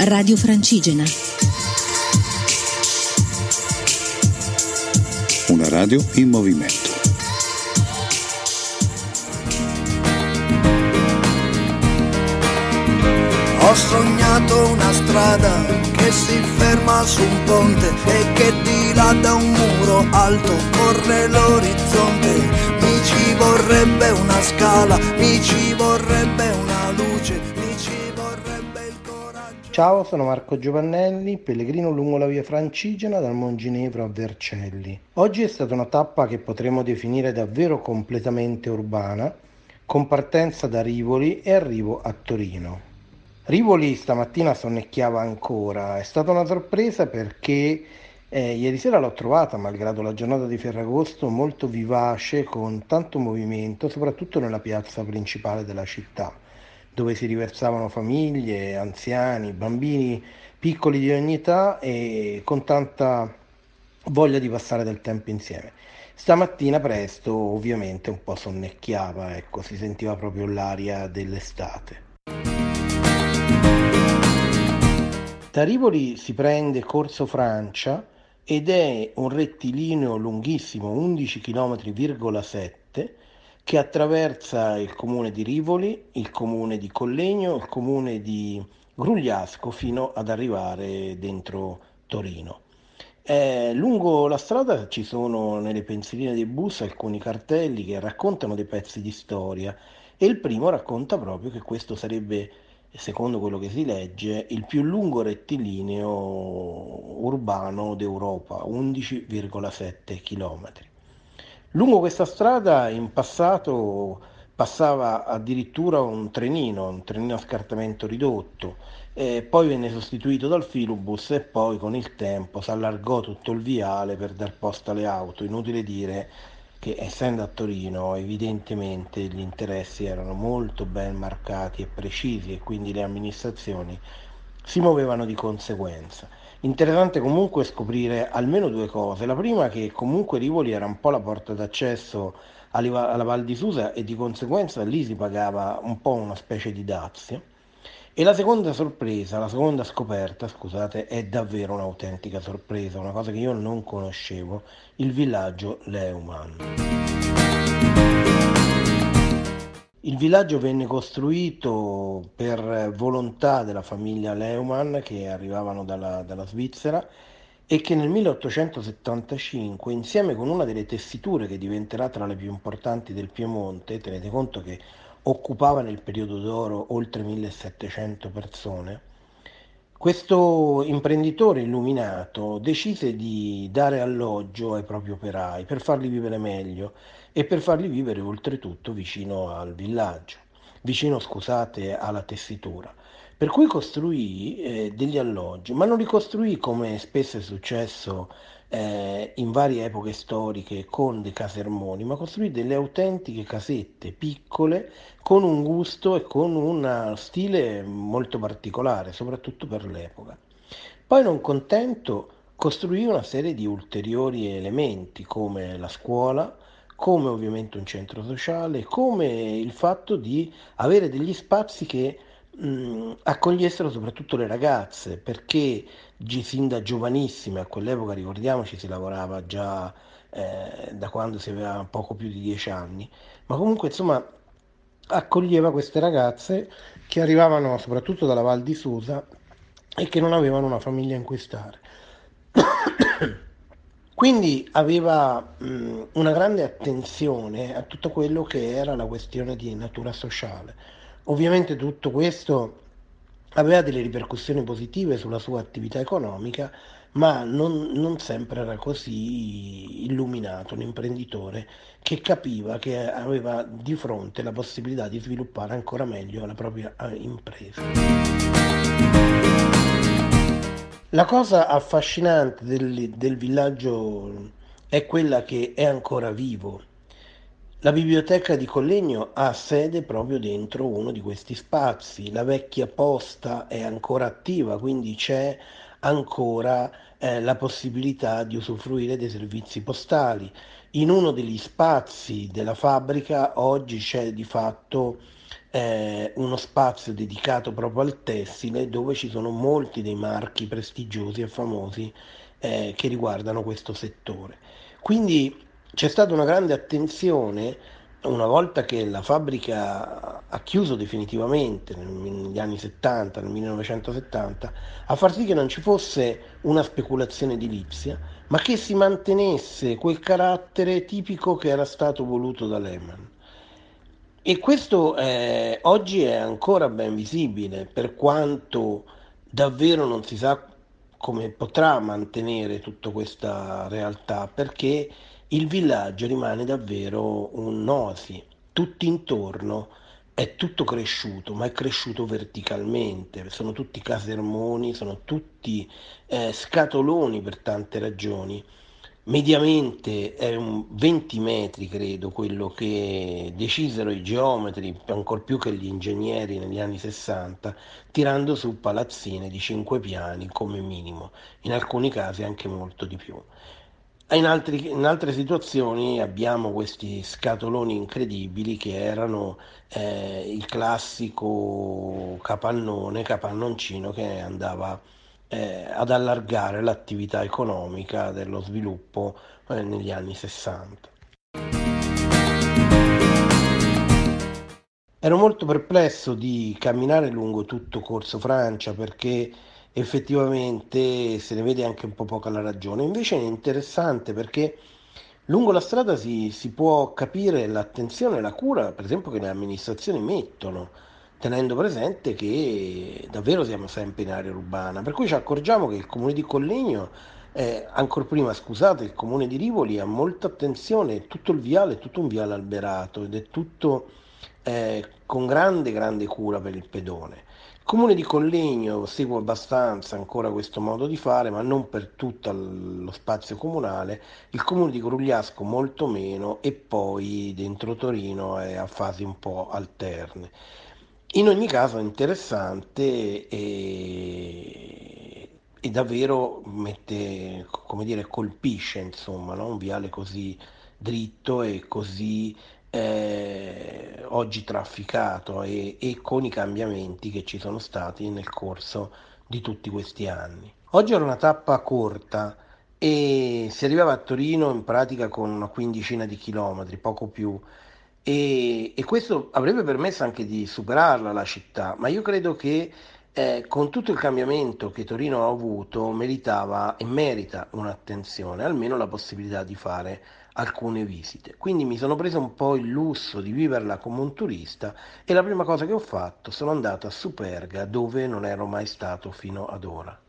Radio Francigena. Una radio in movimento. Ho sognato una strada che si ferma su un ponte e che di là da un muro alto corre l'orizzonte. Mi ci vorrebbe una scala, mi ci vorrebbe una luce, Ciao, sono Marco Giovannelli, pellegrino lungo la via Francigena dal Monginevro a Vercelli. Oggi è stata una tappa che potremmo definire davvero completamente urbana, con partenza da Rivoli e arrivo a Torino. Rivoli stamattina sonnecchiava ancora, è stata una sorpresa perché eh, ieri sera l'ho trovata, malgrado la giornata di Ferragosto, molto vivace, con tanto movimento, soprattutto nella piazza principale della città, dove si riversavano famiglie, anziani, bambini piccoli di ogni età e con tanta voglia di passare del tempo insieme. Stamattina presto ovviamente un po' sonnecchiava, ecco, si sentiva proprio l'aria dell'estate. Da Rivoli si prende Corso Francia ed è un rettilineo lunghissimo, 11 km,7, che attraversa il comune di Rivoli, il comune di Collegno, il comune di Grugliasco fino ad arrivare dentro Torino. Eh, lungo la strada ci sono nelle pensiline dei bus alcuni cartelli che raccontano dei pezzi di storia e il primo racconta proprio che questo sarebbe secondo quello che si legge, il più lungo rettilineo urbano d'Europa, 11,7 km. Lungo questa strada in passato passava addirittura un trenino, un trenino a scartamento ridotto, poi venne sostituito dal filobus e poi con il tempo si allargò tutto il viale per dar posto alle auto. Inutile dire che essendo a Torino evidentemente gli interessi erano molto ben marcati e precisi e quindi le amministrazioni si muovevano di conseguenza. Interessante comunque scoprire almeno due cose. La prima che comunque Rivoli era un po' la porta d'accesso alla Val di Susa e di conseguenza lì si pagava un po' una specie di dazio e la seconda sorpresa, la seconda scoperta, scusate, è davvero un'autentica sorpresa, una cosa che io non conoscevo, il villaggio Leumann. Il villaggio venne costruito per volontà della famiglia Leumann che arrivavano dalla, dalla Svizzera e che nel 1875, insieme con una delle tessiture che diventerà tra le più importanti del Piemonte, tenete conto che occupava nel periodo d'oro oltre 1700 persone, questo imprenditore illuminato decise di dare alloggio ai propri operai per farli vivere meglio e per farli vivere oltretutto vicino al villaggio, vicino scusate alla tessitura. Per cui costruì eh, degli alloggi, ma non li costruì come spesso è successo eh, in varie epoche storiche con dei casermoni, ma costruì delle autentiche casette piccole con un gusto e con un stile molto particolare, soprattutto per l'epoca. Poi non contento costruì una serie di ulteriori elementi come la scuola, come ovviamente un centro sociale, come il fatto di avere degli spazi che mh, accogliessero soprattutto le ragazze, perché sin da giovanissime, a quell'epoca ricordiamoci si lavorava già eh, da quando si aveva poco più di dieci anni, ma comunque insomma accoglieva queste ragazze che arrivavano soprattutto dalla Val di Susa e che non avevano una famiglia in cui stare. Quindi aveva mh, una grande attenzione a tutto quello che era la questione di natura sociale. Ovviamente tutto questo aveva delle ripercussioni positive sulla sua attività economica, ma non, non, sempre era così illuminato un imprenditore che capiva che aveva di fronte la possibilità di sviluppare ancora meglio la propria eh, impresa. La cosa affascinante del, del villaggio è quella che è ancora vivo, la biblioteca di Collegno ha sede proprio dentro uno di questi spazi, la vecchia posta è ancora attiva, quindi c'è ancora eh, la possibilità di usufruire dei servizi postali. In uno degli spazi della fabbrica oggi c'è di fatto eh, uno spazio dedicato proprio al tessile dove ci sono molti dei marchi prestigiosi e famosi eh, che riguardano questo settore. Quindi c'è stata una grande attenzione una volta che la fabbrica ha chiuso definitivamente negli anni 70, nel 1970, a far sì che non ci fosse una speculazione edilizia, ma che si mantenesse quel carattere tipico che era stato voluto da Lehman. E questo eh, oggi è ancora ben visibile, per quanto davvero non si sa come potrà mantenere tutta questa realtà, perché il villaggio rimane davvero un oasi, tutto intorno è tutto cresciuto, ma è cresciuto verticalmente, sono tutti casermoni, sono tutti eh, scatoloni per tante ragioni. Mediamente è un 20 metri, credo, quello che decisero i geometri, ancor più che gli ingegneri negli anni 60, tirando su palazzine di 5 piani come minimo, in alcuni casi anche molto di più. In, altri, in, altre situazioni abbiamo questi scatoloni incredibili che erano eh, il classico capannone, capannoncino che andava eh, ad allargare l'attività economica dello sviluppo eh, negli anni 60. Ero molto perplesso di camminare lungo tutto Corso Francia perché effettivamente se ne vede anche un po' poca la ragione. Invece è interessante perché lungo la strada si, si può capire l'attenzione e la cura, per esempio, che le amministrazioni mettono, tenendo presente che davvero siamo sempre in area urbana. Per cui ci accorgiamo che il comune di Collegno, eh, ancora prima, scusate, il comune di Rivoli ha molta attenzione, tutto il viale è tutto un viale alberato ed è tutto eh, con grande, grande cura per il pedone. Comune di Collegno segue abbastanza ancora questo modo di fare, ma non per tutto lo spazio comunale. Il comune di Grugliasco molto meno e poi dentro Torino è a fasi un po' alterne. In ogni caso è interessante e, e davvero mette, come dire, colpisce insomma, no? un viale così dritto e così eh, oggi trafficato e, e con i cambiamenti che ci sono stati nel corso di tutti questi anni. Oggi era una tappa corta e si arrivava a Torino in pratica con una quindicina di chilometri, poco più. E, e, questo avrebbe permesso anche di superarla la città, ma io credo che eh, con tutto il cambiamento che Torino ha avuto meritava e merita un'attenzione, almeno la possibilità di fare alcune visite. Quindi mi sono preso un po' il lusso di viverla come un turista e la prima cosa che ho fatto sono andato a Superga dove non ero mai stato fino ad ora.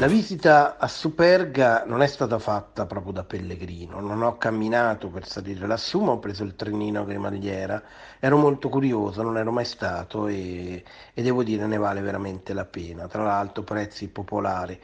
La visita a Superga non è stata fatta proprio da pellegrino, non ho camminato per salire lassù, ma ho preso il trenino cremagliera, ero molto curioso, non ero mai stato e, e devo dire ne vale veramente la pena, tra l'altro prezzi popolari.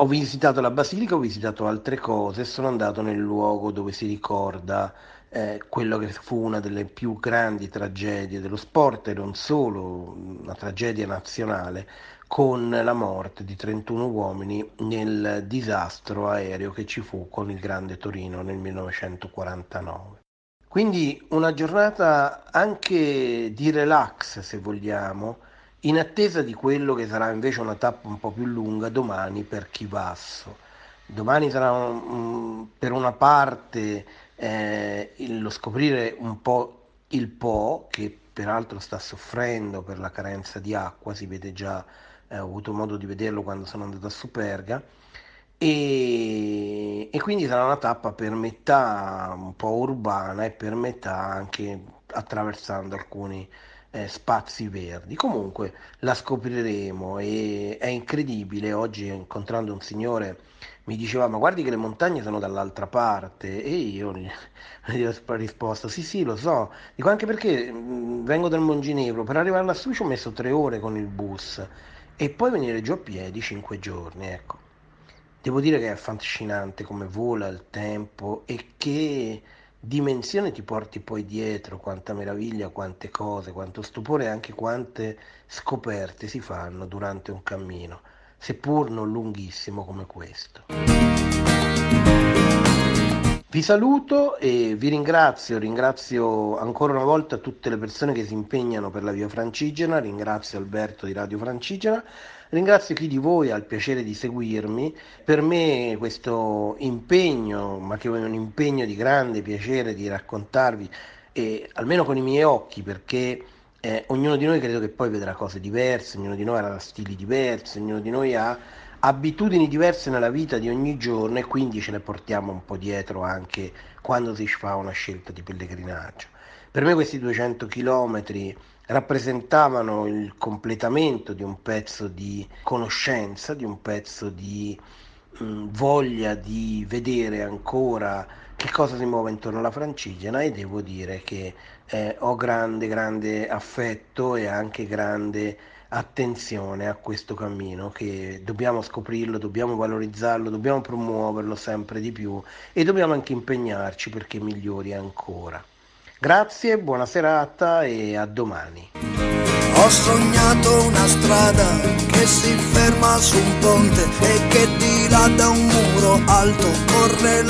Ho visitato la basilica, ho visitato altre cose, sono andato nel luogo dove si ricorda eh, quello che fu una delle più grandi tragedie dello sport e non solo, una tragedia nazionale, con la morte di 31 uomini nel disastro aereo che ci fu con il Grande Torino nel 1949. Quindi una giornata anche di relax, se vogliamo, in attesa di quello che sarà invece una tappa un po' più lunga domani per Chivasso. Domani sarà un, per una parte eh, lo scoprire un po' il Po, che peraltro sta soffrendo per la carenza di acqua, si vede già, eh, ho avuto modo di vederlo quando sono andato a Superga, e, e quindi sarà una tappa per metà un po' urbana e per metà anche attraversando alcuni eh, spazi verdi. Comunque la scopriremo e è incredibile. Oggi incontrando un signore mi diceva ma guardi che le montagne sono dall'altra parte. E io gli ho risposto sì sì lo so, dico anche perché mh, vengo dal Monginevro, per arrivare lassù ci ho messo tre ore con il bus e poi venire giù a piedi cinque giorni, ecco. Devo dire che è affascinante come vola il tempo e che dimensione ti porti poi dietro, quanta meraviglia, quante cose, quanto stupore e anche quante scoperte si fanno durante un cammino, seppur non lunghissimo come questo. Vi saluto e vi ringrazio, ringrazio ancora una volta tutte le persone che si impegnano per la Via Francigena, ringrazio Alberto di Radio Francigena, ringrazio chi di voi ha il piacere di seguirmi, per me questo impegno, ma che è un impegno di grande piacere di raccontarvi, e almeno con i miei occhi, perché eh, ognuno di noi credo che poi vedrà cose diverse, ognuno di noi avrà stili diversi, ognuno di noi ha abitudini diverse nella vita di ogni giorno e quindi ce le portiamo un po' dietro anche quando si fa una scelta di pellegrinaggio. Per me questi 200 km rappresentavano il completamento di un pezzo di conoscenza, di un pezzo di mh, mm, voglia di vedere ancora che cosa si muove intorno alla Francigena e devo dire che eh, ho grande, grande affetto e anche grande attenzione a questo cammino che dobbiamo scoprirlo, dobbiamo valorizzarlo, dobbiamo promuoverlo sempre di più e dobbiamo anche impegnarci perché migliori ancora. Grazie, buona serata e a domani. Ho sognato una strada che si ferma su un ponte e che di là da un muro alto corre